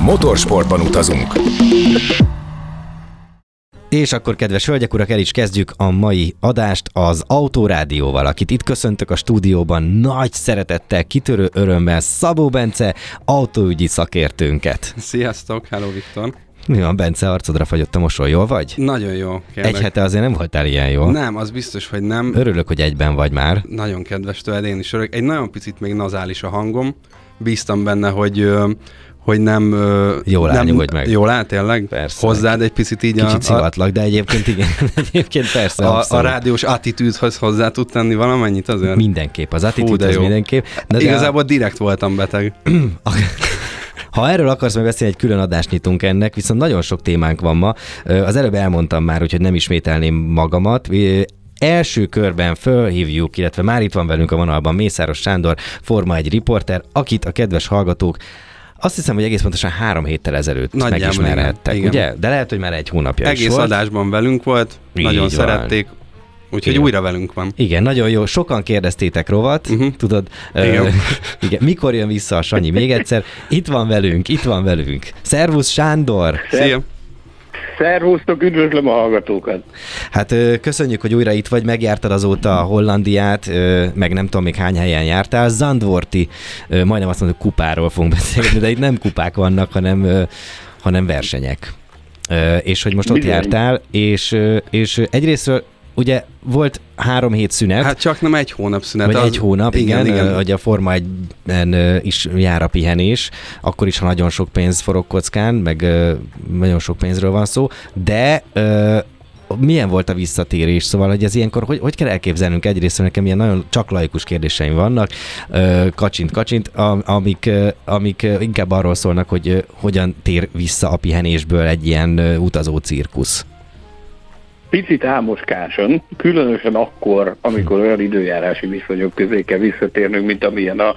Motorsportban utazunk. És akkor, kedves hölgyek, urak, el is kezdjük a mai adást az Autórádióval, akit itt köszöntök a stúdióban nagy szeretettel, kitörő örömmel Szabó Bence, autóügyi szakértőnket. Sziasztok, hello Viktor! Mi van, Bence, arcodra fagyott a mosoly, jól vagy? Nagyon jó. Kérlek. Egy hete azért nem voltál ilyen jó. Nem, az biztos, hogy nem. Örülök, hogy egyben vagy már. Nagyon kedves tőled, én is örülök. Egy nagyon picit még nazális a hangom. Bíztam benne, hogy hogy nem... Jól nem, meg. Jól áll, tényleg? Persze. Hozzád egy picit így Kicsit a... szivatlak, de egyébként igen. egyébként persze, a, a rádiós attitűdhöz hozzá tud tenni valamennyit azért? Mindenképp, az de attitűd az jó. mindenképp. De Igazából direkt voltam beteg. Ha erről akarsz meg beszélni, egy külön adást nyitunk ennek, viszont nagyon sok témánk van ma. Az előbb elmondtam már, úgyhogy nem ismételném magamat. Első körben fölhívjuk, illetve már itt van velünk a vonalban Mészáros Sándor, Forma egy riporter, akit a kedves hallgatók azt hiszem, hogy egész pontosan három héttel ezelőtt Nagyjából megismerhettek, igen. ugye? De lehet, hogy már egy hónapja is Egész volt. adásban velünk volt, Így nagyon van. szerették, úgyhogy Igen. újra velünk van. Igen, nagyon jó. Sokan kérdeztétek rovat, uh-huh. tudod? Igen. Ö, igen. Mikor jön vissza a Sanyi? Még egyszer. Itt van velünk, itt van velünk. Szervusz Sándor! Szia! Szervusztok, üdvözlöm a hallgatókat! Hát köszönjük, hogy újra itt vagy, megjártad azóta a Hollandiát, meg nem tudom még hány helyen jártál. Zandvorti, majdnem azt mondom, hogy kupáról fogunk beszélni, de itt nem kupák vannak, hanem, hanem versenyek. És hogy most ott Bizony. jártál, és, és egyrésztről ugye volt három hét szünet, Hát csak nem egy hónap szünet. vagy az- egy hónap, igen, igen, igen hogy a Forma 1 is jár a pihenés, akkor is, ha nagyon sok pénz forog kockán, meg nagyon sok pénzről van szó, de milyen volt a visszatérés? Szóval, hogy ez ilyenkor, hogy, hogy kell elképzelnünk egyrészt, nekem ilyen nagyon csak laikus kérdéseim vannak, kacsint, kacsint, amik, amik inkább arról szólnak, hogy hogyan tér vissza a pihenésből egy ilyen utazó cirkusz. Picit álmoskásan, különösen akkor, amikor olyan időjárási viszonyok közé kell visszatérnünk, mint amilyen a,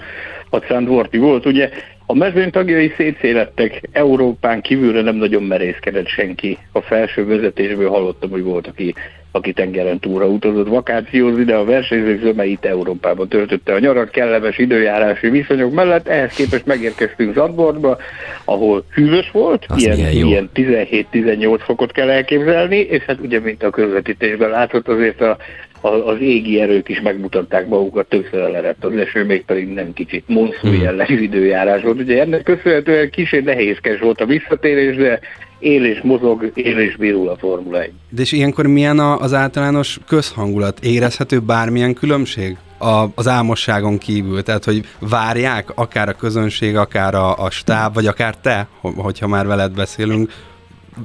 a Szentvorti volt. Ugye a mezőny tagjai szétszélettek, Európán kívülre nem nagyon merészkedett senki. A felső vezetésből hallottam, hogy volt, aki, aki tengeren túlra utazott vakációzni, de a versenyzők zömeit Európában töltötte a nyarat kellemes időjárási viszonyok mellett. Ehhez képest megérkeztünk Zandvortba, ahol hűvös volt, Az ilyen, ilyen 17-18 fokot kell elképzelni, és hát ugye, mint a közvetítésben látszott, azért a, az égi erők is megmutatták magukat, többször elerett az eső, még pedig nem kicsit monszú jellegű időjárás volt. Ugye ennek köszönhetően kicsit nehézkes volt a visszatérés, de él és mozog, él és bírul a Formula 1. De és ilyenkor milyen az általános közhangulat? Érezhető bármilyen különbség? A, az álmosságon kívül, tehát hogy várják akár a közönség, akár a, a stáb, vagy akár te, ho- hogyha már veled beszélünk,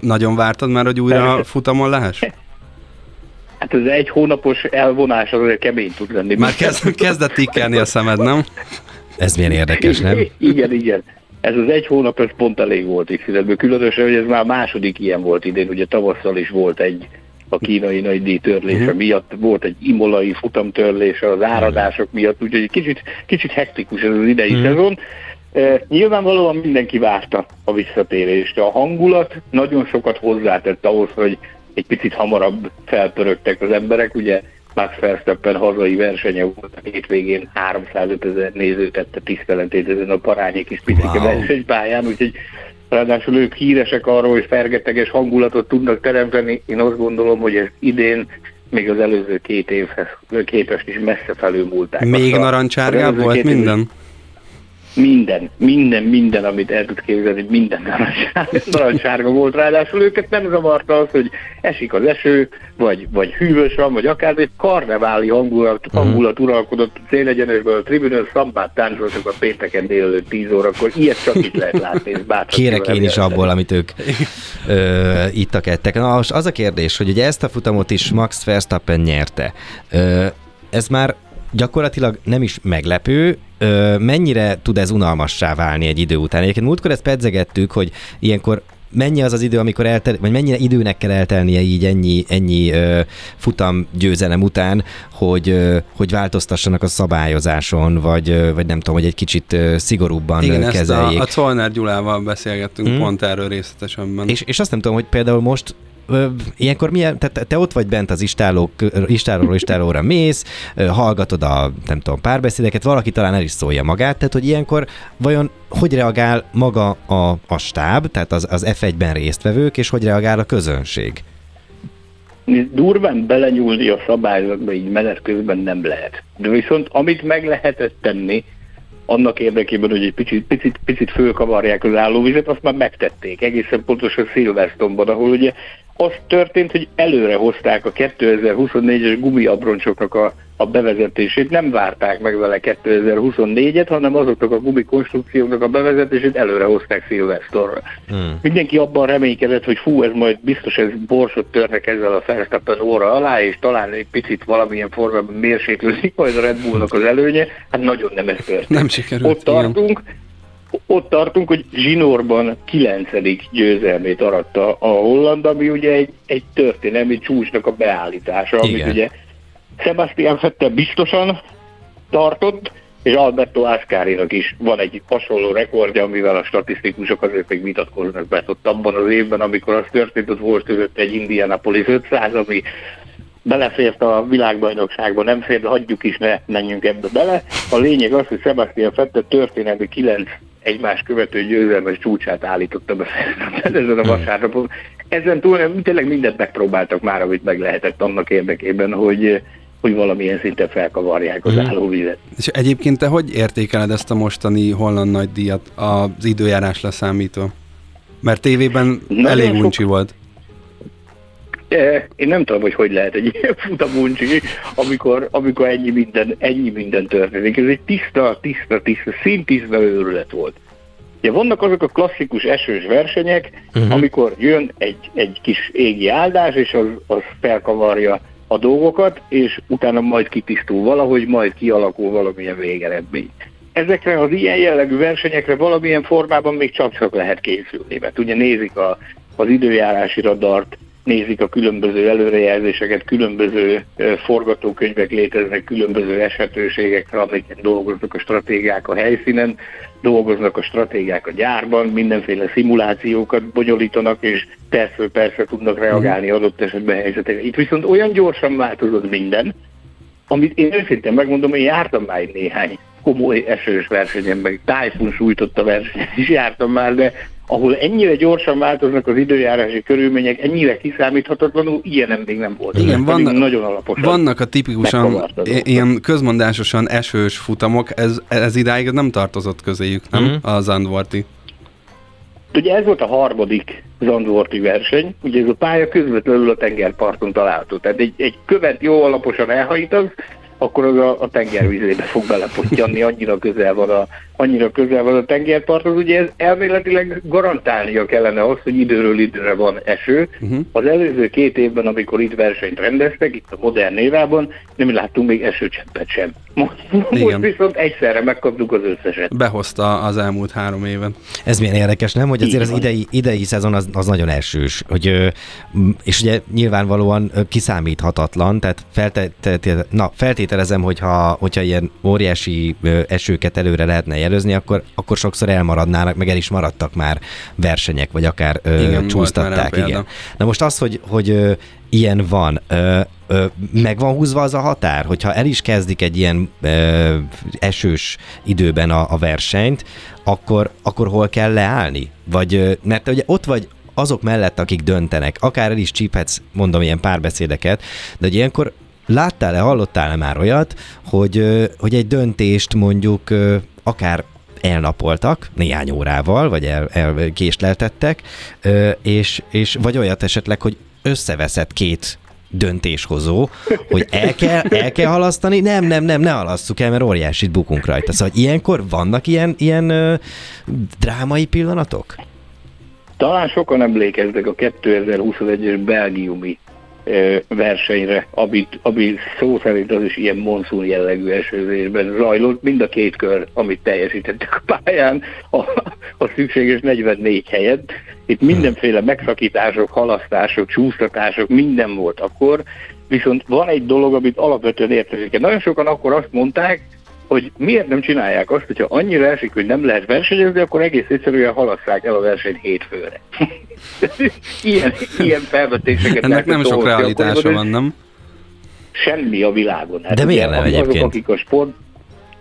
nagyon vártad már, hogy újra futamon lehess? Hát ez egy hónapos elvonás az azért kemény tud lenni. Már kezd, kezdett tikkelni a szemed, nem? Ez milyen érdekes, nem? Igen, igen. Ez az egy hónap, ez pont elég volt fizetből. Különösen, hogy ez már második ilyen volt idén, ugye tavasszal is volt egy a kínai nagydíj törlése uh-huh. miatt, volt egy imolai futamtörlése az áradások miatt, úgyhogy kicsit, kicsit hektikus ez az idei uh-huh. szezon. E, nyilvánvalóan mindenki várta a visszatérést. A hangulat nagyon sokat hozzátett ahhoz, hogy egy picit hamarabb felpörögtek az emberek, ugye Max Verstappen hazai versenye volt a hétvégén 305 ezer néző tette tiszteletét ezen a parányi kis picike Wow. versenypályán, úgyhogy ráadásul ők híresek arról, hogy fergeteges hangulatot tudnak teremteni. Én azt gondolom, hogy ez idén még az előző két évhez képest is messze felülmúlták. Még előző volt két év- minden? Minden, minden, amit el tud képzelni, minden narancssárga volt. Ráadásul őket nem zavarta az, hogy esik az eső, vagy, vagy hűvös van, vagy akár egy karneváli hangulat, Mhm. hangulat uralkodott célegyenesből, a tribünön szambát táncoltak a pénteken délelőtt 10 órakor. Ilyet csak itt lehet látni. és Kérek én is abból, amit ők ö, ittak ettek. Na az a kérdés, hogy ugye ezt a futamot is Max Verstappen nyerte. Ö, ez már gyakorlatilag nem is meglepő, ö, mennyire tud ez unalmassá válni egy idő után. Egyébként múltkor ezt pedzegettük, hogy ilyenkor mennyi az az idő, amikor eltel, vagy mennyire időnek kell eltelnie így ennyi, ennyi ö, futam győzelem után, hogy, ö, hogy változtassanak a szabályozáson, vagy, ö, vagy nem tudom, hogy egy kicsit ö, szigorúbban Igen, ö, ezt kezeljék. a, a Czolnár Gyulával beszélgettünk Hmm. pont erről részletesebben. És, és azt nem tudom, hogy például most ilyenkor milyen, te, te ott vagy bent az istálók, istálóról istálóra mész, hallgatod a, nem tudom, párbeszédeket, valaki talán el is szólja magát, tehát hogy ilyenkor vajon hogy reagál maga a, a stáb, tehát az, az F1-ben résztvevők, és hogy reagál a közönség? Durván belenyúlni a szabályzatba így menet közben nem lehet. De viszont amit meg lehetett tenni, annak érdekében, hogy egy picit, picit, picit fölkavarják az állóvizet, azt már megtették. Egészen pontosan Silverstone-ban, ahol ugye az történt, hogy előre hozták a 2024-es gumiabroncsoknak a, a bevezetését, nem várták meg vele 2024-et, hanem azoknak a gumikonstrukcióknak a bevezetését előre hozták Silverstone-ra. Hmm. Mindenki abban reménykedett, hogy fú, ez majd biztos ez borsot törnek ezzel a Verstappen óra alá, és talán egy picit valamilyen formában mérséklődik majd a Red Bullnak az előnye. Hát nagyon nem ez történt. Nem sikerült, Ott igen. Ott tartunk, hogy Zsinórban 9. győzelmét aratta a holland, ami ugye egy, egy történelmi csúcsnak a beállítása, amit Igen. ugye Sebastian Vettel biztosan tartott, és Alberto Ascarinak is van egy hasonló rekordja, amivel a statisztikusok azért még vitatkoznak, mert ott abban az évben, amikor az történt, ott volt között egy Indianapolis 500, ami belefért a világbajnokságba, nem fér, de hagyjuk is, ne menjünk ebbe bele. A lényeg az, hogy Sebastian Vettel történelmi kilenc egymás követő győzelmes csúcsát állította be ezen a vasárnapon. Ezen túl nem, tényleg mindent megpróbáltak már, amit meg lehetett annak érdekében, hogy hogy valamilyen szinten felkavarják az Mhm. állóvizet. És egyébként te hogy értékeled ezt a mostani holland nagydíjat az időjárás leszámítva? Mert tévében Nagyon elég sok- uncsi volt. Eh, Én nem tudom, hogy hogy lehet egy ilyen futamuncsi, amikor, amikor ennyi, minden, ennyi minden történik. Ez egy tiszta, tiszta, tiszta, szintiszta őrület volt. Ugye vannak azok a klasszikus esős versenyek, uh-huh. amikor jön egy, egy kis égi áldás, és az, az felkavarja a dolgokat, és utána majd kitisztul valahogy, majd kialakul valamilyen végeredmény. Ezekre az ilyen jellegű versenyekre valamilyen formában még csak-csak lehet készülni, mert ugye nézik a, az időjárási radart, nézik a különböző előrejelzéseket, különböző forgatókönyvek léteznek, különböző esetőségekre, amiket dolgoznak a stratégiák a helyszínen, dolgoznak a stratégiák a gyárban, mindenféle szimulációkat bonyolítanak, és persze persze tudnak reagálni adott esetben helyzetekre. Itt viszont olyan gyorsan változott minden, amit én őszintén megmondom, én jártam már egy néhány komoly esős versenyen, meg tájfun sújtott a versenyen is jártam már, de ahol ennyire gyorsan változnak az időjárási körülmények, ennyire kiszámíthatatlanul, ilyenem még nem volt. Igen, vannak- nagyon alaposan. Vannak a tipikusan ilyen közmondásosan esős futamok, ez, ez idáig nem tartozott közéjük, nem? Mhm. A Zandvorti. Ugye ez volt a harmadik Zandvorti verseny, ugye ez a pálya közvetlenül a tengerparton található. Tehát egy, egy követ jó alaposan elhajítasz, akkor az a, a tengervízébe fog belepottyanni, annyira közel van a, annyira közel van a tengerparthoz. Ugye ez elméletileg garantálnia kellene azt, hogy időről időre van eső. Uh-huh. Az előző két évben, amikor itt versenyt rendeztek, itt a modern évában, nem láttunk még esőcseppet sem. Most, most viszont egyszerre megkaptuk az összeset. Behozta az elmúlt három éven. Ez milyen érdekes, nem? Hogy azért az idei, idei szezon az, az nagyon esős, hogy, és ugye nyilvánvalóan kiszámíthatatlan, tehát te, na, feltételezem, hogyha, hogyha ilyen óriási esőket előre lehetne jelözni, akkor, akkor sokszor elmaradnának, meg el is maradtak már versenyek, vagy akár ö, Igen, csúsztatták. Igen. Na most az, hogy, hogy ö, ilyen van, ö, ö, meg van húzva az a határ, hogyha el is kezdik egy ilyen ö, esős időben a, a versenyt, akkor, akkor hol kell leállni? Vagy, mert ugye ott vagy azok mellett, akik döntenek, akár el is csíphetsz, mondom, ilyen párbeszédeket, de hogy ilyenkor láttál-e, hallottál-e már olyat, hogy, hogy egy döntést mondjuk akár elnapoltak néhány órával, vagy el, elkésleltettek, ö, és, és vagy olyat esetleg, hogy összeveszett két döntéshozó, hogy el kell, el kell halasztani, nem, nem, nem, ne halasszuk el, mert óriásit bukunk rajta. Szóval ilyenkor vannak ilyen, ilyen ö, drámai pillanatok? Talán sokan emlékeznek a 2021-es belgiumi versenyre, amit, ami szó szerint az is ilyen monszun jellegű esőzésben zajlott, mind a két kör, amit teljesítettek a pályán, a, a szükséges 44 helyet. Itt mindenféle megszakítások, halasztások, csúsztatások, minden volt akkor, viszont van egy dolog, amit alapvetően értezik. Nagyon sokan akkor azt mondták, hogy miért nem csinálják azt, hogyha annyira esik, hogy nem lehet versenyezni, akkor egész egyszerűen halasszák el a versenyt hétfőre. ilyen, ilyen felvetéseket Ennek nem sok realitása van, nem? Semmi a világon. Hát De miért nem egyébként? Azok, akik a sport,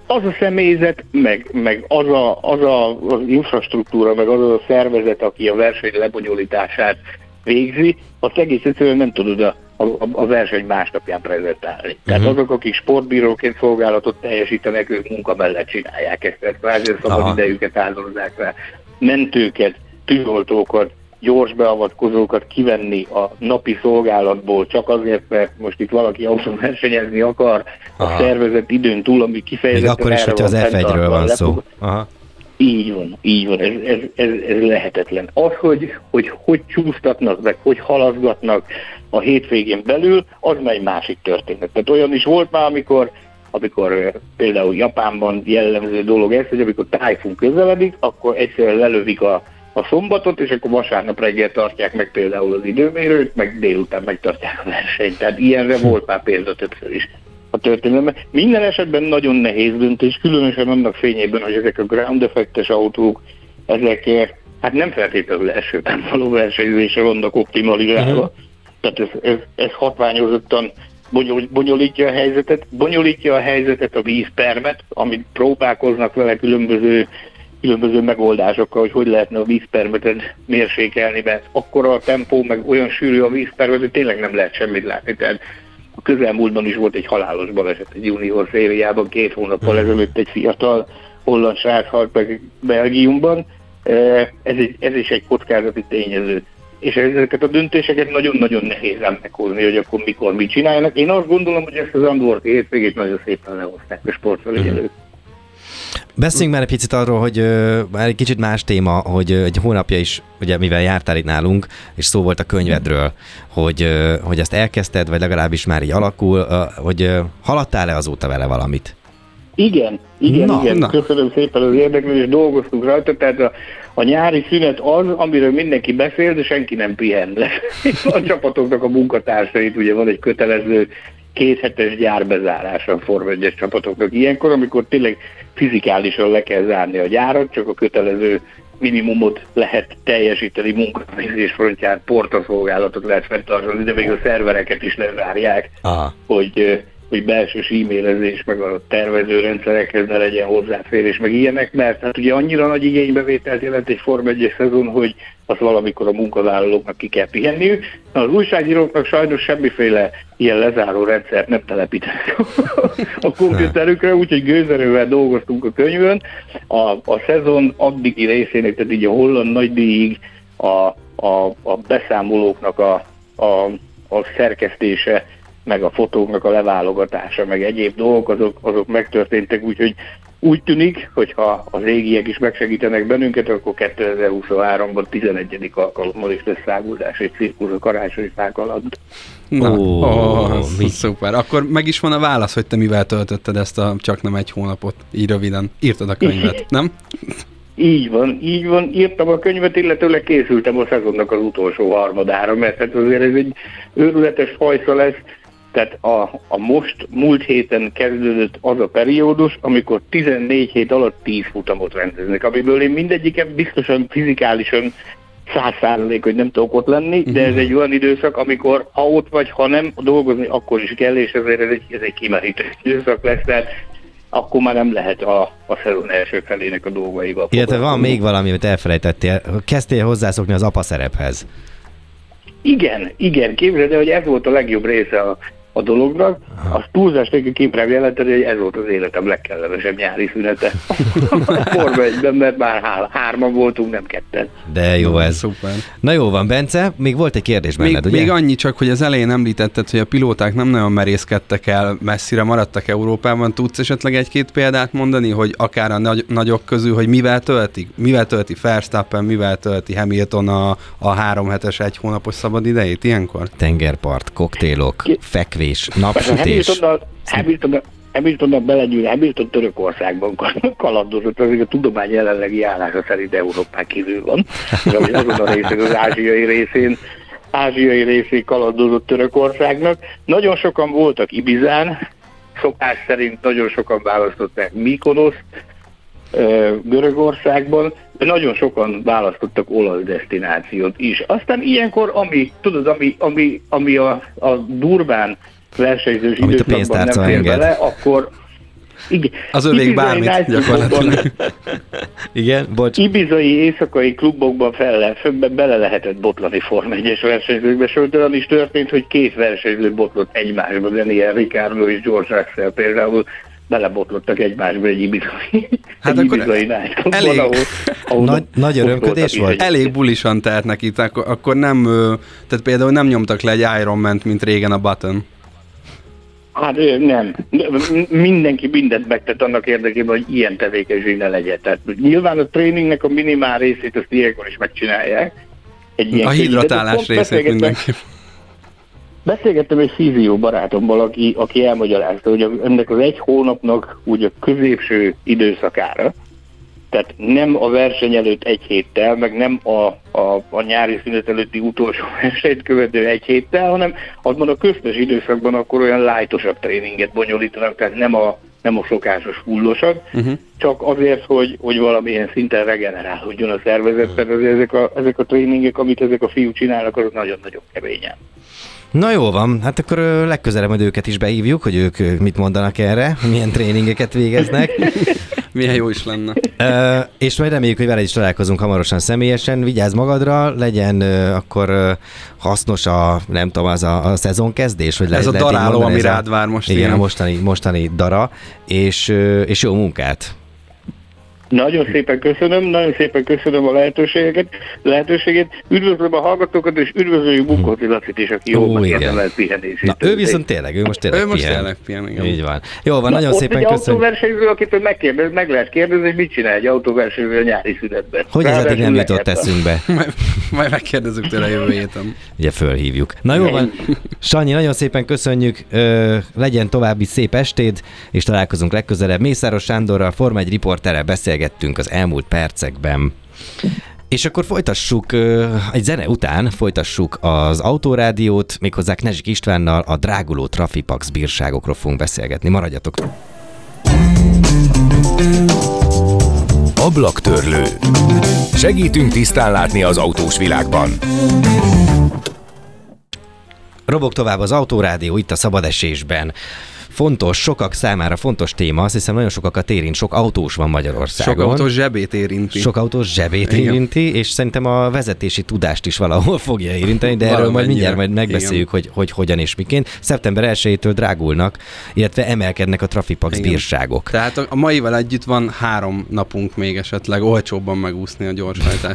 az a személyzet, meg, meg az, a, az a, az infrastruktúra, meg az a szervezet, aki a verseny lebonyolítását végzi, azt egész egyszerűen nem tudod a a, a verseny másnapján prezentálni. Tehát uh-huh. azok, akik sportbíróként szolgálatot teljesítenek, ők munka mellett csinálják ezt, tehát kvázi szabad Aha. idejüket áldozzák rá. Mentőket, tűzoltókat, gyors beavatkozókat kivenni a napi szolgálatból, csak azért, mert most itt valaki autón versenyezni akar Aha. a szervezet időn túl, ami kifejezetten Még akkor is, hogyha az F1-ről van szó. Aha. Így van, így van, ez, ez, ez, ez lehetetlen. Az, hogy, hogy hogy csúsztatnak meg, hogy halaszgatnak a hétvégén belül, az már egy másik történet. Tehát olyan is volt már, amikor amikor például Japánban jellemző dolog ez, hogy amikor tájfun közeledik, akkor egyszerűen lelövik a, a szombatot, és akkor vasárnap reggel tartják meg például az időmérőt, meg délután megtartják a versenyt. Tehát ilyenre volt már példa többször is a történelemben. Minden esetben nagyon nehéz döntés, különösen annak fényében, hogy ezek a ground effektes autók, ezek hát nem feltétlenül esőben való versenyzésre vannak optimalizálva. Uh-huh. Tehát ez, ez, ez hatványozottan bonyolítja a helyzetet, bonyolítja a helyzetet a vízpermet, amit próbálkoznak vele különböző különböző megoldásokkal, hogy hogy lehetne a vízpermetet mérsékelni, mert akkora a tempó, meg olyan sűrű a vízpermet, hogy tényleg nem lehet semmit látni. Tehát a közelmúltban is volt egy halálos baleset egy junior szériában, két hónappal ezelőtt egy fiatal holland srác halt meg Belgiumban. Ez, egy, ez is egy kockázati tényező. És ezeket a döntéseket nagyon-nagyon nehéz ám meghozni, hogy akkor mikor mit csináljanak. Én azt gondolom, hogy ezt az Andorti hétvégét nagyon szépen lehozták a sportfelügyelők. Hmm. Beszéljünk már egy picit arról, hogy már egy kicsit más téma, hogy egy hónapja is, ugye mivel jártál itt nálunk, és szó volt a könyvedről, hogy, hogy ezt elkezdted, vagy legalábbis már így alakul, hogy uh, haladtál-e azóta vele valamit? Igen, igen, na, igen. Na. Köszönöm szépen az érdeklődést, dolgoztunk rajta, tehát a, a nyári szünet az, amiről mindenki beszél, de senki nem pihen le. A csapatoknak a munkatársait, ugye van egy kötelező kéthetes gyárbezárás a Form 1 csapatoknak ilyenkor, amikor tényleg fizikálisan le kell zárni a gyárat, csak a kötelező minimumot lehet teljesíteni munkavégzés frontján, portaszolgálatot lehet fenntartani, de még a szervereket is lezárják, Aha. hogy hogy belső e-mailezés, meg a tervezőrendszerekhez ne legyen hozzáférés, meg ilyenek, mert hát ugye annyira nagy igénybevételt jelent egy Form 1 szezon, hogy az valamikor a munkavállalóknak ki kell pihenniük. Na, az újságíróknak sajnos semmiféle ilyen lezáró rendszert nem telepítenek a kompjúterükre, úgyhogy gőzerővel dolgoztunk a könyvön. A, a szezon addigi részének, tehát így a holland nagydíjig a, a, a beszámolóknak a, a, a szerkesztése meg a fotóknak a leválogatása, meg egyéb dolgok, azok, azok megtörténtek, úgyhogy úgy tűnik, hogy ha az régiek is megsegítenek bennünket, akkor 2023-ban 11. alkalommal is lesz száguldás egy cirkusz a karácsonyi fák alatt. Na, oh, oh, mi? szuper. Akkor meg is van a válasz, hogy te mivel töltötted ezt a csak nem egy hónapot, így röviden. Írtad a könyvet, nem? Így van, így van. Írtam a könyvet, illetőleg készültem a szezonnak az utolsó harmadára, mert hát azért ez egy őrületes fajsza lesz tehát a, a most múlt héten kezdődött az a periódus, amikor 14 hét alatt 10 futamot rendeznek, amiből én mindegyiken biztosan fizikálisan száz százalék, hogy nem tudok ott lenni, de ez egy olyan időszak, amikor ha ott vagy, ha nem, dolgozni akkor is kell, és ezért ez egy, ez egy kimerítő időszak lesz, tehát akkor már nem lehet a, a szezon első felének a dolgaival. Illetve van még valami, amit elfelejtettél. Kezdtél hozzászokni az apa szerephez. Igen, igen, képzeld el, hogy ez volt a legjobb része a a dolognak, az túlzás nélkül képre jelenteni, hogy ez volt az életem legkellemesebb nyári szünete. a Forma 1 mert már há- hárman voltunk, nem ketten. De jó ez. Szuper. Na jó van, Bence, még volt egy kérdés Még, benned, ugye? még annyi csak, hogy az elején említetted, hogy a pilóták nem nagyon merészkedtek el, messzire maradtak Európában. Tudsz esetleg egy-két példát mondani, hogy akár a nagy, nagyok közül, hogy mivel töltik? Mivel tölti Verstappen, mivel tölti Hamilton a, a három hetes, egy hónapos szabad idejét ilyenkor? Tengerpart, koktélok, Ki- fekvés, Persze napsütés. Hamiltonnal, Hamiltonnal, Hamiltonnak belegyűl, Hamilton Törökországban kalandozott, azért a tudomány jelenlegi állása szerint Európán kívül van. Azon a részén, az ázsiai részén, ázsiai részén kalandozott Törökországnak. Nagyon sokan voltak Ibizán, szokás szerint nagyon sokan választották Mykonoszt, ö, Görögországban, de nagyon sokan választottak olasz destinációt is. Aztán ilyenkor, ami, tudod, ami, ami, ami a, a durván versenyzős Amit időszakban nem fér enged. bele, akkor igen. Az övék bármit gyakorlatilag. Igen, bocs. Ibizai éjszakai klubokban fel le, be, bele lehetett botlani Form 1-es versenyzőkbe, sőt olyan is történt, hogy két versenyző botlott egymásba, Daniel Ricciardo és George Russell például belebotlottak egymásba egy ibizai, Hát egy akkor ibizai nightclubban, elég- ahol, ahol Nagy- nagy örömködés volt? Elég bulisan tehetnek itt, akkor, akkor nem, tehát például nem nyomtak le egy Iron Man-t, mint régen a Button. Hát nem. Mindenki mindent megtett annak érdekében, hogy ilyen tevékenység ne legyen. Tehát nyilván a tréningnek a minimál részét azt ilyenkor is megcsinálják. Egy ilyen A hidratálás részét mindenki. Beszélgettem egy fízió barátommal, aki, aki elmagyarázta, hogy ennek az egy hónapnak úgy a középső időszakára, tehát nem a verseny előtt egy héttel, meg nem a, a, a nyári szünet előtti utolsó versenyt követő egy héttel, hanem azban a köztes időszakban akkor olyan lájtosabb tréninget bonyolítanak, tehát nem a, nem a szokásos fullosat, uh-huh. csak azért, hogy, hogy valamilyen szinten regenerálódjon a szervezet, tehát azért ezek a, ezek a tréningek, amit ezek a fiúk csinálnak, azok nagyon-nagyon keményen. Na jó van, hát akkor legközelebb majd őket is behívjuk, hogy ők mit mondanak erre, milyen tréningeket végeznek. Milyen jó is lenne. Ö, és majd reméljük, hogy vele is találkozunk hamarosan személyesen. Vigyázz magadra, legyen ö, akkor ö, hasznos a, nem tudom, az a, a szezonkezdés, hogy Ez a daráló, mondani, ami rád vár most, Igen, a mostani, mostani dara, és, és jó munkát. Nagyon szépen köszönöm, nagyon szépen köszönöm a lehetőségeket, lehetőséget. Üdvözlöm a hallgatókat, és üdvözöljük Bunkóti Lacit is, aki Ó, jól igen. megérdemelt pihenését. Na, ő viszont tényleg, ő most tényleg Ő most pihen. tényleg pihen, igen. Így van. Jó van, Na, nagyon ott szépen egy köszönöm. autóversenyző, akit megkérdez, meg lehet kérdezni, hogy mit csinál egy autóversenyző a nyári szünetben. Hogy ez eddig nem jutott eszünkbe? Majd, majd megkérdezzük tőle jövő héten. Ugye fölhívjuk. Na jó van, Sanyi, nagyon szépen köszönjük, Ö, legyen további szép estéd, és találkozunk legközelebb. Mészáros Sándorral, Forma 1 riporterrel beszélgettünk az elmúlt percekben. És akkor folytassuk, egy zene után folytassuk az autórádiót, méghozzá Knezsik Istvánnal a dráguló Trafipax bírságokról fogunk beszélgetni. Maradjatok! Ablaktörlő. Segítünk tisztán látni az autós világban. Robog tovább az autórádió itt a szabadesésben. Fontos, sokak számára fontos téma, azt hiszem nagyon sokakat érint, sok autós van Magyarországon. Sok autós zsebét érinti. Sok autós zsebét Igen. érinti, és szerintem a vezetési tudást is valahol fogja érinteni, de erről majd mindjárt majd megbeszéljük, hogy, hogy hogyan és miként. Szeptember 1-től drágulnak, illetve emelkednek a Trafipax Igen. bírságok. Tehát a, maival együtt van három napunk még esetleg olcsóbban megúszni a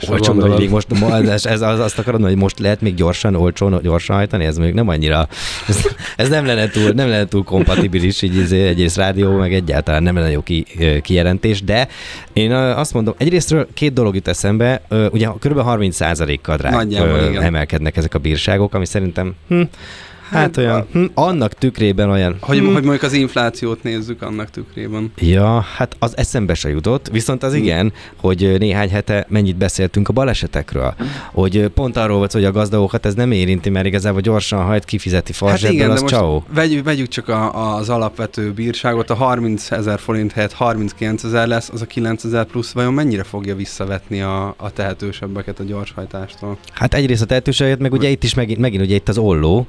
hogy gondolod? még most, ez, ez az, azt akarod, hogy most lehet még gyorsan, olcsón, gyorsan hajtani, ez még nem annyira, ez, ez nem lenne túl, nem lenne túl kompatibilis, így izé, egyrészt rádió, meg egyáltalán nem lenne jó ki, kijelentés, de én azt mondom, egyrésztről két dolog jut eszembe, ugye kb. 30%-kal drág, Nagyjából, ö, emelkednek ezek a bírságok, ami szerintem hm, hát, Hát, olyan, hm, annak tükrében olyan, Hogy, hm, hogy mondjuk az inflációt nézzük annak tükrében. Ja, hát az eszembe se jutott, viszont az igen, hogy néhány hete mennyit beszéltünk a balesetekről, hogy pont arról volt, hogy a gazdagokat ez nem érinti, mert igazából gyorsan hajt, kifizeti farzsebből, az most ciao. vegyük, vegyük csak a, az alapvető bírságot, a 30 ezer forint helyett 39 ezer lesz, az a 9 ezer plusz, vajon mennyire fogja visszavetni a, a tehetősebbeket a gyorshajtástól? Hát egyrészt a tehetőséget, meg ugye itt is megint, megint ugye itt az olló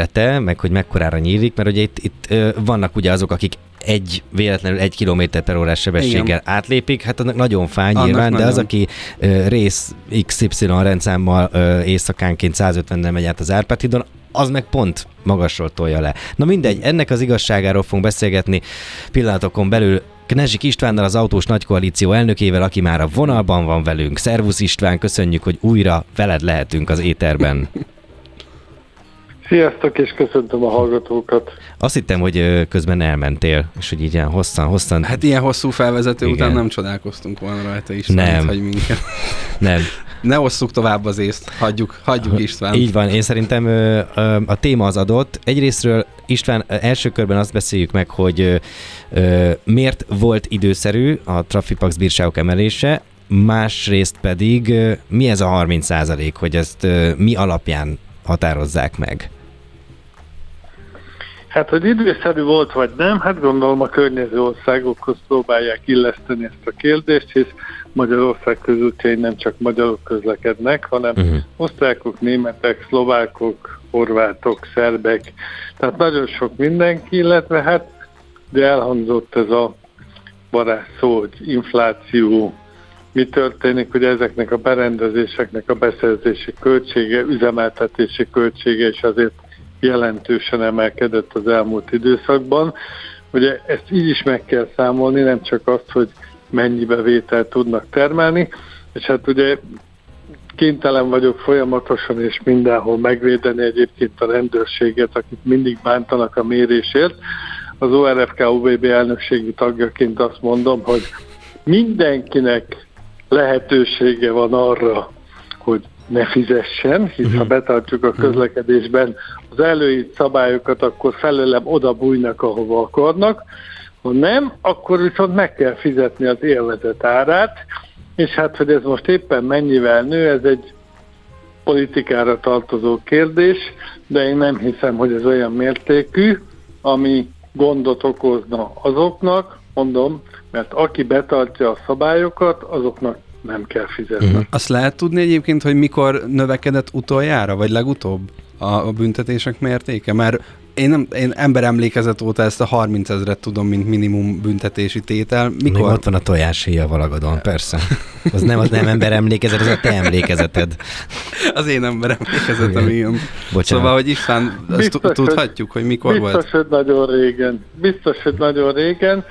mérete, meg hogy mekkorára nyílik, mert ugye itt, itt vannak ugye azok, akik egy véletlenül egy kilométer per órás sebességgel Igen. átlépik, hát annak nagyon fáj Annak nyilván, de az, nagyon. aki ö, rész XY rendszámmal ö, éjszakánként 150-nel megy át az Árpád hídon, az meg pont magasról tolja le. Na mindegy, ennek az igazságáról fogunk beszélgetni pillanatokon belül Knezsik Istvánnal, az Autós Nagykoalíció elnökével, aki már a vonalban van velünk. Szervusz István, köszönjük, hogy újra veled lehetünk az éterben. Sziasztok, és köszöntöm a hallgatókat. Azt hittem, hogy közben elmentél, és hogy így ilyen hosszan, hosszan... Hát ilyen hosszú felvezető Igen. után nem csodálkoztunk volna rajta is. Nem. Hogy minket. Nem. Ne osszuk tovább az észt, hagyjuk, hagyjuk István. Így van, én szerintem a téma az adott. Egyrésztről István, első körben azt beszéljük meg, hogy miért volt időszerű a Trafipax bírságok emelése, másrészt pedig mi ez a 30 százalék, hogy ezt mi alapján határozzák meg? Hát, hogy időszerű volt vagy nem, hát gondolom a környező országokhoz próbálják illeszteni ezt a kérdést, hisz Magyarország közútjain nem csak magyarok közlekednek, hanem uh-huh. osztrákok, németek, szlovákok, horvátok, szerbek, tehát nagyon sok mindenki, illetve hát de elhangzott ez a varázs szó, hogy infláció, mi történik, hogy ezeknek a berendezéseknek a beszerzési költsége, üzemeltetési költsége is azért jelentősen emelkedett az elmúlt időszakban. Ugye ezt így is meg kell számolni, nem csak azt, hogy mennyi bevételt tudnak termelni, és hát ugye kénytelen vagyok folyamatosan és mindenhol megvédeni egyébként a rendőrséget, akik mindig bántanak a mérésért. Az ORFK UBB elnökségi tagjaként azt mondom, hogy mindenkinek lehetősége van arra, ne fizessen, hisz ha mhm. betartjuk a mhm. közlekedésben az előírt szabályokat, akkor felelem oda bújnak, ahova akarnak. Ha nem, akkor viszont meg kell fizetni az élvezet árát, és hát, hogy ez most éppen mennyivel nő, ez egy politikára tartozó kérdés, de én nem hiszem, hogy ez olyan mértékű, ami gondot okozna azoknak, mondom, mert aki betartja a szabályokat, azoknak nem kell fizetni. Uh-huh. Azt lehet tudni egyébként, hogy mikor növekedett utoljára, vagy legutóbb a, a büntetések mértéke? Mert én, nem, én ember emlékezet óta ezt a 30 ezeret tudom, mint minimum büntetési tétel. Mikor? Még ott van a tojáshéja valagadon, persze. Az nem, az nem ember emlékezet, az a te emlékezeted. Az én ember emlékezetem, igen. Bocsánat. Szóval, hogy István, azt biztos, tudhatjuk, hogy mikor biztos, volt? Biztos, hogy nagyon régen. Biztos, hogy nagyon régen.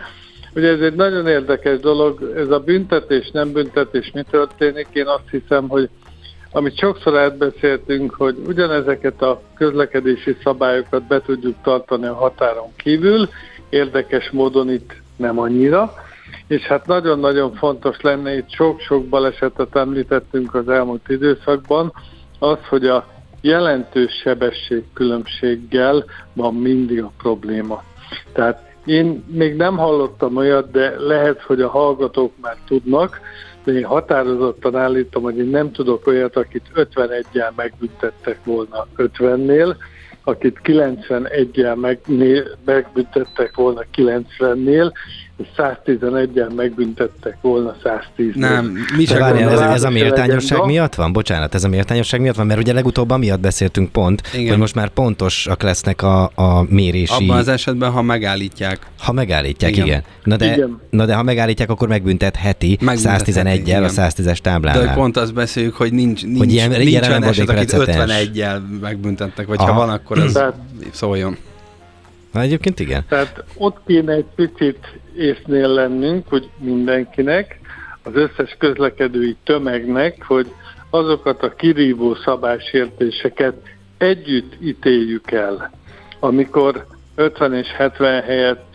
Ugye ez egy nagyon érdekes dolog, ez a büntetés, nem büntetés, mi történik? Én azt hiszem, hogy amit sokszor átbeszéltünk, hogy ugyanezeket a közlekedési szabályokat be tudjuk tartani a határon kívül, érdekes módon itt nem annyira, és hát nagyon-nagyon fontos lenne, itt sok-sok balesetet említettünk az elmúlt időszakban, az, hogy a jelentős sebességkülönbséggel van mindig a probléma. Tehát én még nem hallottam olyat, de lehet, hogy a hallgatók már tudnak, de én határozottan állítom, hogy én nem tudok olyat, akit 51-jel megbüntettek volna 50-nél, akit 91-jel meg, megbüntettek volna 90-nél, és 111-en megbüntettek volna 110 Nem, mi sem várjál, ez, ez a méltányosság miatt van? Bocsánat, ez a méltányosság miatt van, mert ugye legutóbb amiatt beszéltünk pont, Igen. hogy most már pontosak lesznek a, a mérési... Abban az esetben, ha megállítják. Ha megállítják, igen. igen. Na, de, igen. na de ha megállítják, akkor megbüntetheti 111-jel a 110-es táblánál. De pont azt beszéljük, hogy nincs, nincs, hogy ilyen, nincs olyan eset, akit 51-jel megbüntettek, vagy Aha. ha van, akkor az szóljon. Na egyébként igen. Tehát ott kéne egy picit észnél lennünk, hogy mindenkinek, az összes közlekedői tömegnek, hogy azokat a kirívó szabálysértéseket együtt ítéljük el, amikor 50 és 70 helyett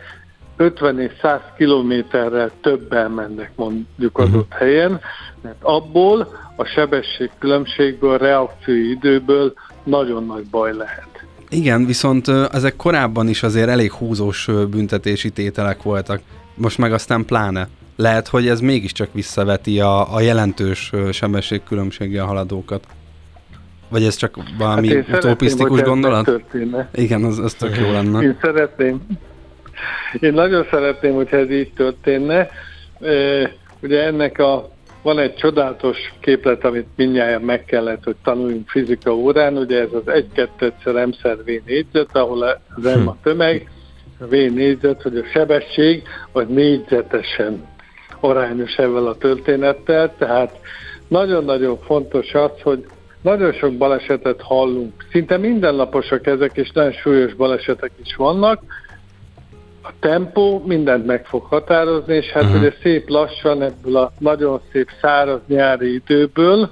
50 és 100 kilométerrel többen mennek mondjuk adott uh-huh. helyen, mert abból a sebesség különbségből, a reakciói időből nagyon nagy baj lehet. Igen, viszont ezek korábban is azért elég húzós büntetési tételek voltak, most meg aztán pláne. Lehet, hogy ez mégiscsak visszaveti a, a jelentős sebességkülönbséggel haladókat. Vagy ez csak valami hát utopisztikus gondolat? Igen, az, az tök jó lenne. Én szeretném. Én nagyon szeretném, hogyha ez így történne. Ugye ennek a van egy csodálatos képlet, amit mindjárt meg kellett, hogy tanuljunk fizika órán, ugye ez az 1 2 szer M szer V négyzet, ahol az M a tömeg, a V négyzet, hogy a sebesség vagy négyzetesen arányos ezzel a történettel, tehát nagyon-nagyon fontos az, hogy nagyon sok balesetet hallunk. Szinte mindennaposak ezek, és nagyon súlyos balesetek is vannak. A tempó mindent meg fog határozni, és hát uh-huh. ugye szép lassan ebből a nagyon szép száraz nyári időből,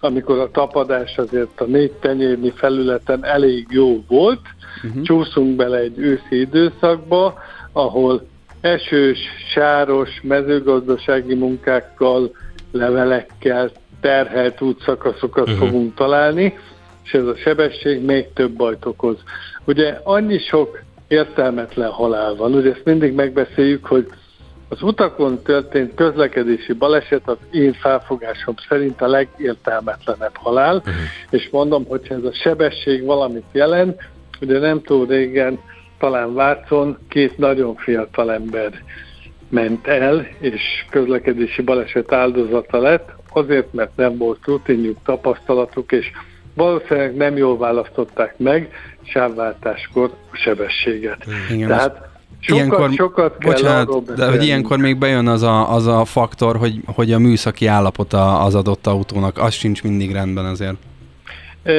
amikor a tapadás azért a négy tenyérnyi felületen elég jó volt, uh-huh. csúszunk bele egy őszi időszakba, ahol esős, sáros, mezőgazdasági munkákkal, levelekkel, terhelt útszakaszokat uh-huh. fogunk találni, és ez a sebesség még több bajt okoz. Ugye annyi sok értelmetlen halál van, ugye ezt mindig megbeszéljük, hogy az utakon történt közlekedési baleset az én felfogásom szerint a legértelmetlenebb halál, uh-huh. és mondom, hogy ez a sebesség valamit jelent, ugye nem túl régen talán Vácon két nagyon fiatal ember ment el, és közlekedési baleset áldozata lett, azért, mert nem volt rutinjuk, tapasztalatuk, és valószínűleg nem jól választották meg sávváltáskor a sebességet. Igen, Tehát sokat, ilyenkor, sokat kell bocsánat, de hogy ilyenkor még bejön az a, az a faktor, hogy, hogy a műszaki állapota az adott autónak, az sincs mindig rendben azért. E,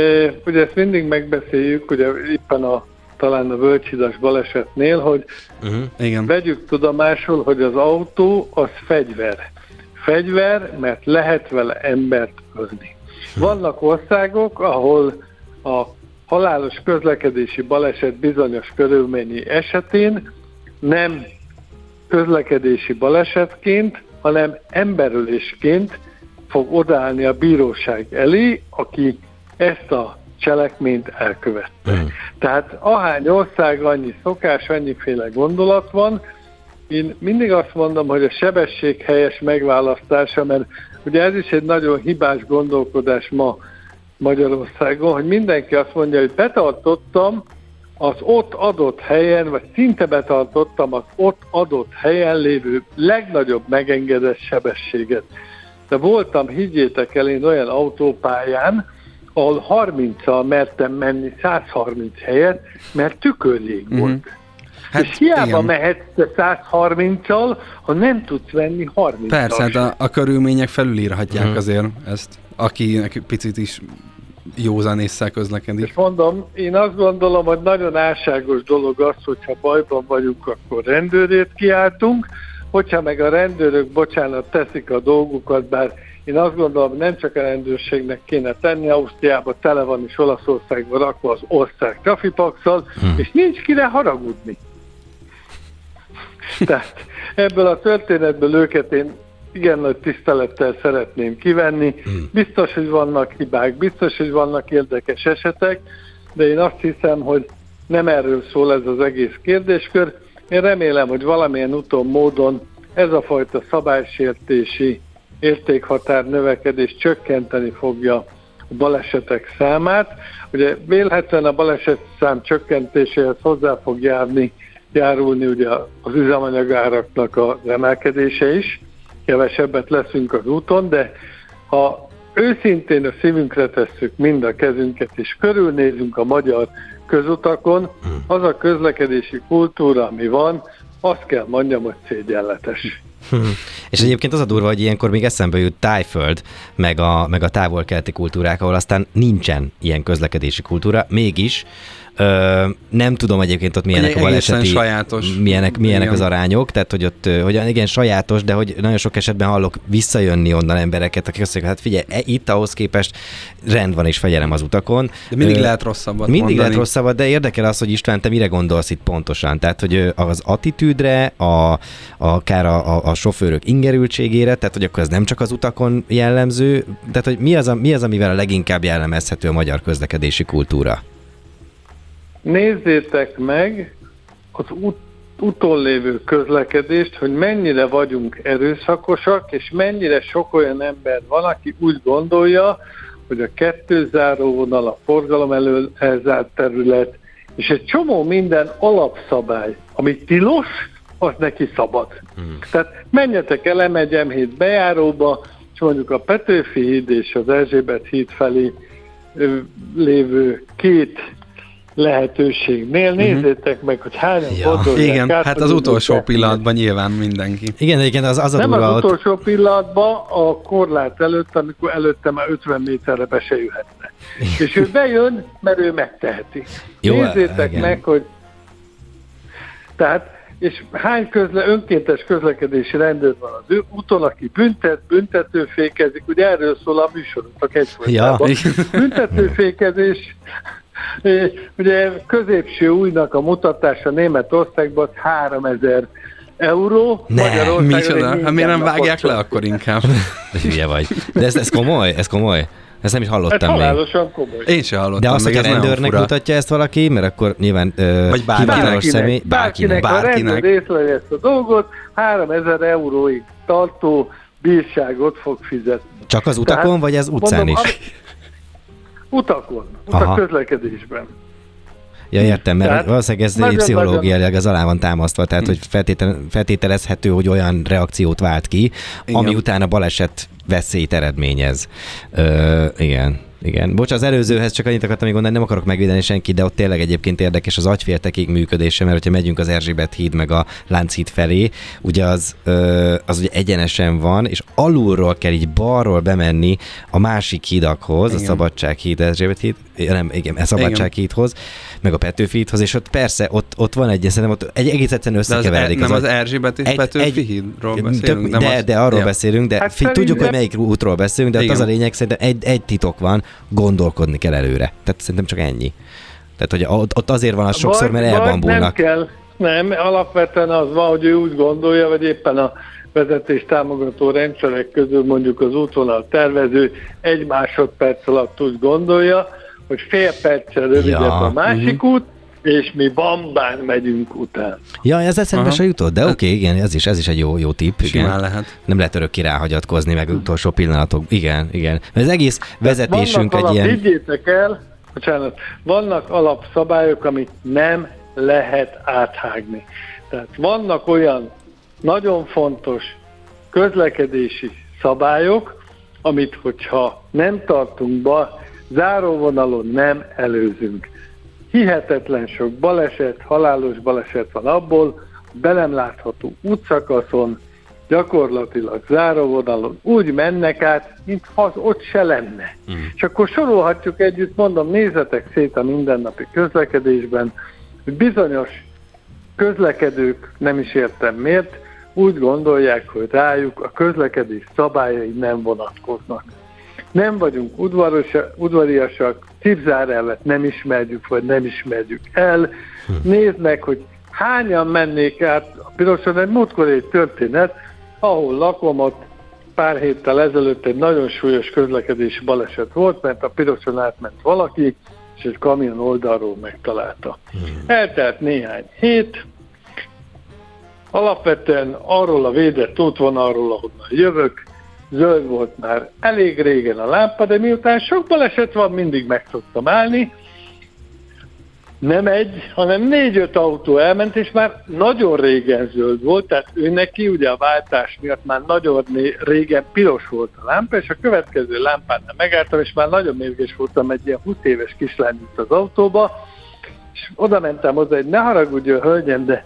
ugye ezt mindig megbeszéljük, ugye éppen a talán a Völcsidas balesetnél, hogy uh-huh, igen. vegyük tudomásul, hogy az autó az fegyver. Fegyver, mert lehet vele embert özni. Vannak országok, ahol a halálos közlekedési baleset bizonyos körülményi esetén nem közlekedési balesetként, hanem emberölésként fog odállni a bíróság elé, aki ezt a cselekményt elkövette. Mm. Tehát ahány ország, annyi szokás, annyiféle gondolat van. Én mindig azt mondom, hogy a sebesség helyes megválasztása, mert ugye ez is egy nagyon hibás gondolkodás ma Magyarországon, hogy mindenki azt mondja, hogy betartottam az ott adott helyen, vagy szinte betartottam az ott adott helyen lévő legnagyobb megengedett sebességet. De voltam, higgyétek el, én olyan autópályán, ahol 30-al mertem menni 130 helyet, mert tükörjég mm-hmm. volt. Hát, és hiába igen. mehetsz 130-al, ha nem tudsz venni 30 Persze, hát a, a körülmények felülírhatják mm. azért ezt, akinek picit is józan észre közlekedik. És mondom, én azt gondolom, hogy nagyon álságos dolog az, hogyha bajban vagyunk, akkor rendőrét kiáltunk, hogyha meg a rendőrök, bocsánat, teszik a dolgukat, bár én azt gondolom, nem csak a rendőrségnek kéne tenni, Ausztriában tele van és Olaszországban rakva az ország trafipaxal, hmm. és nincs kire haragudni. Tehát ebből a történetből őket én igen nagy tisztelettel szeretném kivenni. Hmm. Biztos, hogy vannak hibák, biztos, hogy vannak érdekes esetek, de én azt hiszem, hogy nem erről szól ez az egész kérdéskör. Én remélem, hogy valamilyen úton, módon ez a fajta szabálysértési értékhatár növekedés csökkenteni fogja a balesetek számát. Ugye vélhetően a baleset szám csökkentéséhez hozzá fog járni, járulni ugye az üzemanyagáraknak a emelkedése is, kevesebbet leszünk az úton, de ha őszintén a szívünkre tesszük mind a kezünket, és körülnézünk a magyar közutakon, az a közlekedési kultúra, ami van, azt kell mondjam, hogy szégyenletes. És egyébként az a durva, hogy ilyenkor még eszembe jut Tájföld, meg a, meg a távol-keleti kultúrák, ahol aztán nincsen ilyen közlekedési kultúra, mégis Ö, nem tudom egyébként ott milyenek a baleseti, sajátos. milyenek, milyenek az arányok, tehát hogy ott, hogy igen, sajátos, de hogy nagyon sok esetben hallok visszajönni onnan embereket, akik azt mondják, hát figyelj, e, itt ahhoz képest rend van és fegyelem az utakon. De mindig Ö, lehet rosszabbat Mindig mondani. lehet rosszabbat, de érdekel az, hogy István, te mire gondolsz itt pontosan? Tehát, hogy az attitűdre, a, a, akár a, a, a sofőrök ingerültségére, tehát hogy akkor ez nem csak az utakon jellemző, tehát hogy mi az, a, mi az amivel a leginkább jellemezhető a magyar közlekedési kultúra? Nézzétek meg az ut- úton lévő közlekedést, hogy mennyire vagyunk erőszakosak, és mennyire sok olyan ember van, aki úgy gondolja, hogy a kettő záróvonal, a forgalom elől elzárt terület, és egy csomó minden alapszabály, ami tilos, az neki szabad. Hmm. Tehát menjetek el M1 bejáróba, és mondjuk a Petőfi híd és az Erzsébet híd felé lévő két lehetőségnél. Mhm. Nézzétek meg, hogy hányan ja. Igen, át, hát az utolsó pillanatban nyilván mindenki. Igen, igen, az, az a Nem durva az utolsó ott... pillanatban, a korlát előtt, amikor előtte már 50 méterre be se jöhetne. És ő bejön, mert ő megteheti. Jó, Nézzétek igen. meg, hogy tehát és hány közle, önkéntes közlekedési rendőr van az úton, aki büntet, büntetőfékezik, ugye erről szól a műsorotok egyfolytában. Ja. Büntetőfékezés, ugye középső újnak a mutatása Németországban 3000 euró. Ne, micsoda? Hát miért nem vágják le akkor inkább? Hülye vagy. De ez, ez komoly? Ez komoly? Ezt nem is hallottam hát halálosan komoly. Én sem hallottam. De azt, hogy a rendőrnek mutatja ezt valaki, mert akkor nyilván ö, Vagy bárkinek. hivatalos személy, bárkinek. Bárkinek, bárkinek. a rendőr ezt a dolgot, 3000 euróig tartó bírságot fog fizetni. Csak az utakon, Tehát, vagy az utcán mondom, is? Utakon, utak közlekedésben. Ja, értem, mert tehát valószínűleg ez nagyon, pszichológiailag az alá van támasztva, tehát hogy feltétel, feltételezhető, hogy olyan reakciót vált ki, igen. ami után a baleset veszélyt eredményez. Ö, igen. Igen. Bocs, az előzőhez csak annyit akartam még mondani, nem akarok megvédeni senkit, de ott tényleg egyébként érdekes az agyféltekig működése, mert hogyha megyünk az Erzsébet híd meg a Lánchíd felé, ugye az, az ugye egyenesen van, és alulról kell így balról bemenni a másik hídakhoz, igen. a Szabadság híd, Erzsébet híd, nem, igen, a Szabadság hídhoz, meg a Petőfi hídhoz, és ott persze, ott, ott van egy, szerintem ott egy egész egyszerűen összekeveredik. Az, nem az, az Erzsébet és egy, Petőfi egy, hídról beszélünk. Tök, de, az, de arról ja. beszélünk, de hát tudjuk, hogy melyik útról beszélünk, de ott az a lényeg, szerintem egy, egy titok van, gondolkodni kell előre. Tehát szerintem csak ennyi. Tehát, hogy ott, ott azért van az sokszor, mert elbambulnak. Nem kell, nem, alapvetően az van, hogy ő úgy gondolja, vagy éppen a vezetés támogató rendszerek közül mondjuk az útvonal tervező egy másodperc alatt úgy gondolja, hogy fél perccel rövidebb ja. a másik uh-huh. út, és mi bambán megyünk után. Ja, ez eszembe se jutott, de oké, okay, igen, ez is, ez is egy jó, jó tipp. Igen. lehet. Nem lehet örökké ráhagyatkozni, meg utolsó pillanatok. Igen, igen. Ez egész vezetésünk egy alap, ilyen... Higgyétek el, bocsánat, vannak alapszabályok, amit nem lehet áthágni. Tehát vannak olyan nagyon fontos közlekedési szabályok, amit hogyha nem tartunk be, záróvonalon nem előzünk hihetetlen sok baleset, halálos baleset van abból, be nem látható útszakaszon, gyakorlatilag záróvonalon úgy mennek át, mintha az ott se lenne. Mm. És akkor sorolhatjuk együtt, mondom, nézzetek szét a mindennapi közlekedésben, hogy bizonyos közlekedők, nem is értem miért, úgy gondolják, hogy rájuk a közlekedés szabályai nem vonatkoznak nem vagyunk udvariasak, cipzárelvet nem ismerjük, vagy nem ismerjük el. Hm. Nézd meg, hogy hányan mennék át a piroson. Egy múltkor egy történet, ahol lakom, ott pár héttel ezelőtt egy nagyon súlyos közlekedési baleset volt, mert a piroson átment valaki, és egy kamion oldalról megtalálta. Hmm. Eltelt néhány hét, alapvetően arról a védett útvonalról, ahonnan jövök, zöld volt már elég régen a lámpa, de miután sok baleset van, mindig meg szoktam állni. Nem egy, hanem négy-öt autó elment, és már nagyon régen zöld volt, tehát ő neki ugye a váltás miatt már nagyon régen piros volt a lámpa, és a következő lámpánál megálltam, és már nagyon mérges voltam egy ilyen 20 éves kislány az autóba, és oda mentem hozzá, hogy ne haragudjon, hölgyem, de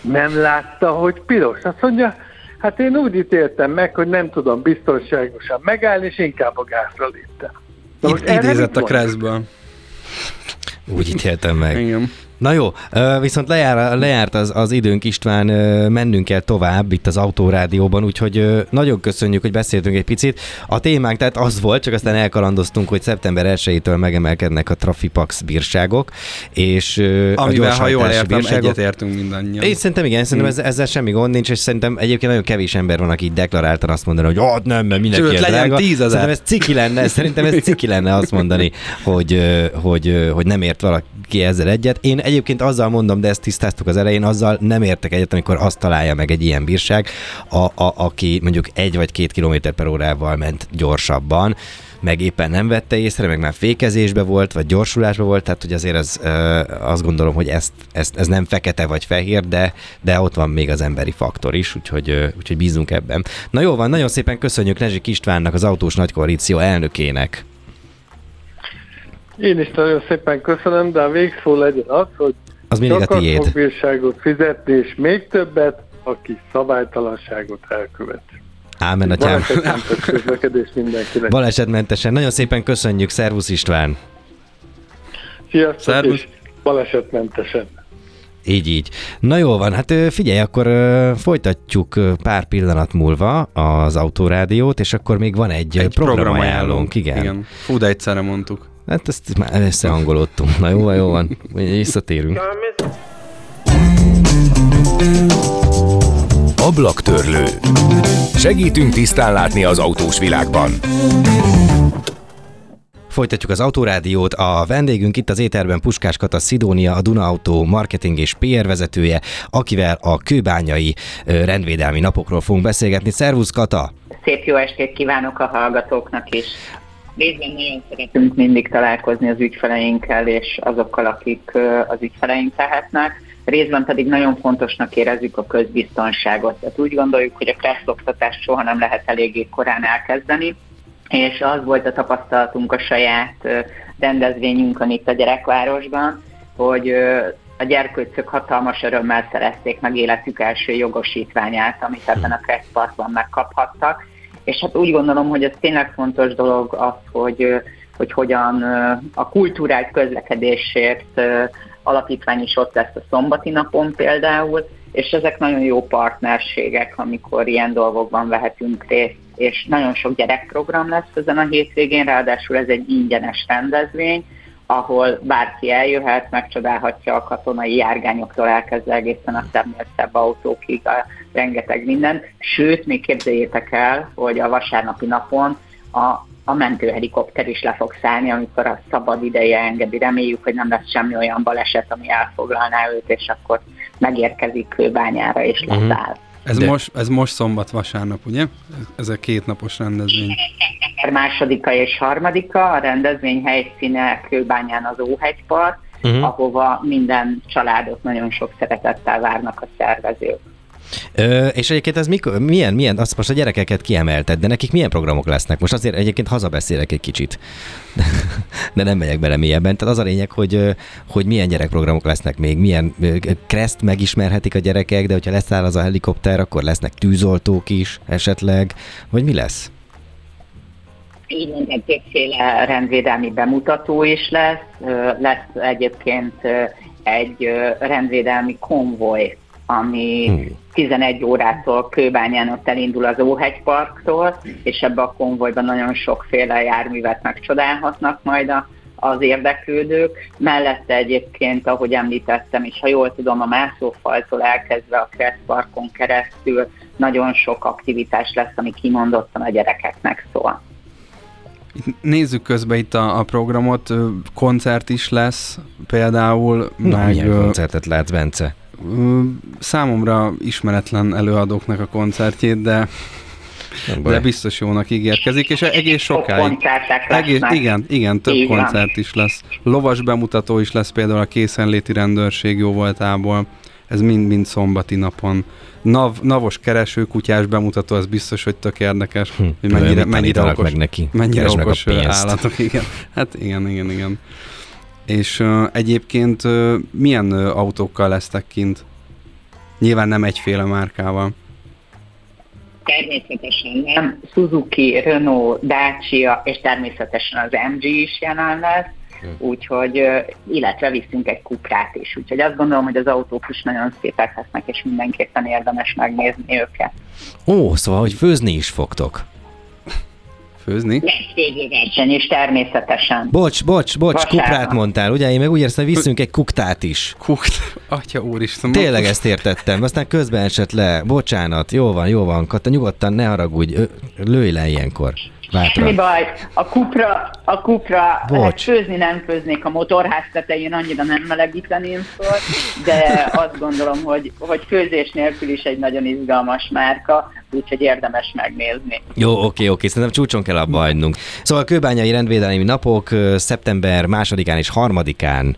nem látta, hogy piros. Azt mondja, Hát én úgy ítéltem meg, hogy nem tudom biztonságosan megállni, és inkább a gázra léptem. Itt idézett a Kreszből. Úgy ítéltem meg. Igen. Na jó, viszont lejár, lejárt az, az időnk István, mennünk kell tovább itt az Autórádióban, úgyhogy nagyon köszönjük, hogy beszéltünk egy picit. A témánk tehát az volt, csak aztán elkalandoztunk, hogy szeptember 1-től megemelkednek a Trafipax bírságok, és Amivel, a ha jól értem, bírságok. egyetértünk mindannyian. Én szerintem igen, szerintem hmm. ezzel semmi gond nincs, és szerintem egyébként nagyon kevés ember van, aki deklaráltan azt mondani, hogy oh, nem, mert mindenki Sőt, legyen drága. Szerintem ez ciki lenne, szerintem ez ciki lenne azt mondani, hogy, hogy, hogy nem ért valaki ezzel egyet. Én egyébként azzal mondom, de ezt tisztáztuk az elején, azzal nem értek egyet, amikor azt találja meg egy ilyen bírság, a, a, aki mondjuk egy vagy két kilométer per órával ment gyorsabban, meg éppen nem vette észre, meg már fékezésbe volt, vagy gyorsulásba volt, tehát hogy azért az, azt gondolom, hogy ezt, ezt, ez nem fekete vagy fehér, de, de ott van még az emberi faktor is, úgyhogy, úgyhogy bízunk ebben. Na jó van, nagyon szépen köszönjük Nezsik Istvánnak, az Autós Nagykoalíció elnökének. Én is nagyon szépen köszönöm, de a végszó legyen az, hogy az mindig a tiéd. fog bírságot fizetni, és még többet, aki szabálytalanságot elkövet. Ámen, atyám. Balesetmentes mindenkinek. Balesetmentesen. Nagyon szépen köszönjük, Szervusz István. Sziasztok, Szervusz. és balesetmentesen. Így, így. Na jól van, hát figyelj, akkor folytatjuk pár pillanat múlva az autórádiót, és akkor még van egy, egy programajánlónk, igen. igen. Fú, de egyszerre mondtuk. Hát ezt már összehangolódtunk. Na jó, jó van, visszatérünk. Ablaktörlő. Segítünk tisztán látni az autós világban. Folytatjuk az autórádiót. A vendégünk itt az éterben Puskás Kata Szidónia, a Duna Autó marketing és PR vezetője, akivel a kőbányai rendvédelmi napokról fogunk beszélgetni. Szervusz Kata! Szép jó estét kívánok a hallgatóknak is. Részben nagyon szeretünk mindig találkozni az ügyfeleinkkel és azokkal, akik az ügyfeleink lehetnek. Részben pedig nagyon fontosnak érezzük a közbiztonságot. Tehát úgy gondoljuk, hogy a kresszoktatást soha nem lehet eléggé korán elkezdeni, és az volt a tapasztalatunk a saját rendezvényünkön itt a Gyerekvárosban, hogy a gyerkőcök hatalmas örömmel szerezték meg életük első jogosítványát, amit ebben a Kresszparkban megkaphattak. És hát úgy gondolom, hogy ez tényleg fontos dolog az, hogy, hogy hogyan a kultúrált közlekedésért alapítvány is ott lesz a szombati napon például, és ezek nagyon jó partnerségek, amikor ilyen dolgokban vehetünk részt, és nagyon sok gyerekprogram lesz ezen a hétvégén, ráadásul ez egy ingyenes rendezvény, ahol bárki eljöhet, megcsodálhatja a katonai járgányoktól elkezdve egészen a szebbnél szebb autókig, a rengeteg minden. Sőt, még képzeljétek el, hogy a vasárnapi napon a, a mentőhelikopter is le fog szállni, amikor a szabad ideje engedi. Reméljük, hogy nem lesz semmi olyan baleset, ami elfoglalná őt, és akkor megérkezik kőbányára és Mhm. leszáll. Ez, De- most, ez most szombat, vasárnap, ugye? Ez a kétnapos rendezvény. Másodika és harmadika, a rendezvény helyszíne Kőbányán az Óhegypark, Mhm. uh-huh. ahova minden családot nagyon sok szeretettel várnak a szervezők. Ö, és egyébként ez mikor, milyen, milyen, azt most a gyerekeket kiemelted, de nekik milyen programok lesznek? Most azért egyébként hazabeszélek egy kicsit, de nem megyek bele mélyebben. Tehát az a lényeg, hogy, hogy milyen gyerekprogramok lesznek még, milyen kreszt megismerhetik a gyerekek, de hogyha leszáll az a helikopter, akkor lesznek tűzoltók is esetleg, vagy mi lesz? Így tehát többféle rendvédelmi bemutató is lesz. Lesz egyébként egy rendvédelmi konvoj, ami Hmm. 11 órától Kőbányán ott elindul az Óhegyparktól, és ebbe a konvojban nagyon sokféle járművet megcsodálhatnak majd a, az érdeklődők. Mellette egyébként, ahogy említettem, és ha jól tudom, a mászófaltól elkezdve a Kressz Parkon keresztül nagyon sok aktivitás lesz, ami kimondottan a gyerekeknek szól. Nézzük közben itt a, a programot, koncert is lesz például, Na, meg milyen koncertet látsz, Bence? Számomra ismeretlen előadóknak a koncertjét, de, de biztos jónak ígérkezik, és egész Sok sokáig. Egész, igen, igen, több Így van. koncert is lesz. Lovas bemutató is lesz például a készenléti rendőrség jó voltából. Ez mind-mind szombati napon. Nav, navos keresőkutyás bemutató, az biztos, hogy tök érdekes, Hm, hogy mennyire, mennyire okos, meg neki? mennyire Keresd meg a okos pénzt. állatok, igen. Hát igen, igen, igen. És uh, egyébként uh, milyen uh, autókkal lesztek kint? Nyilván nem egyféle márkával. Természetesen nem. Suzuki, Renault, Dacia és természetesen az MG is jelen lesz, úgyhogy, ö, illetve viszünk egy kuprát is. Úgyhogy azt gondolom, hogy az autók is nagyon szépek lesznek, és mindenképpen érdemes megnézni őket. Ó, szóval, hogy főzni is fogtok. Főzni? Lesz főzőverseny is természetesen. Bocs, bocs, bocs, Vasárnap. kuprát mondtál, ugye? Én meg úgy érzem, hogy viszünk egy kuktát is. Kukt, atya úristen. Tényleg ezt értettem, aztán közben esett le. Bocsánat, jó van, jó van, Kata, nyugodtan ne haragudj, lőj le ilyenkor. Semmi Bátran. baj, a kupra, a kupra Bocs. hát főzni nem főznék a motorház tetején, annyira nem melegíteném föl, de azt gondolom, hogy, hogy főzés nélkül is egy nagyon izgalmas márka, úgyhogy érdemes megnézni. Jó, oké, oké, szerintem csúcson kell abba hagynunk. Szóval a kőbányai rendvédelmi napok szeptember másodikán és harmadikán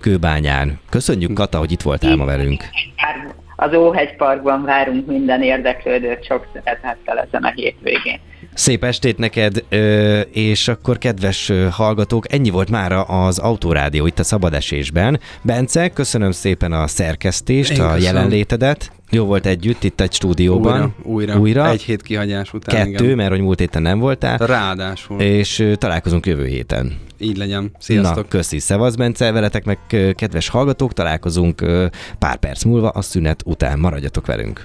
Kőbányán. Köszönjük, Kata, hogy itt voltál ma velünk. Az Óhegyparkban várunk minden érdeklődőt sok szeretettel ezen a hétvégén. Szép estét neked, és akkor kedves hallgatók, ennyi volt mára az Autórádió itt a Szabadesésben. Bence, köszönöm szépen a szerkesztést, Én a köszönöm. jelenlétedet, Jó volt együtt itt egy stúdióban. Újra, újra. újra. Egy hét kihagyás után. Kettő, igen. mert hogy múlt héten nem voltál. Ráadásul. És találkozunk jövő héten. Így legyen. Sziasztok. Na, köszi. Szevasz, Bence, veletek meg kedves hallgatók, találkozunk pár perc múlva a szünet után. Maradjatok velünk.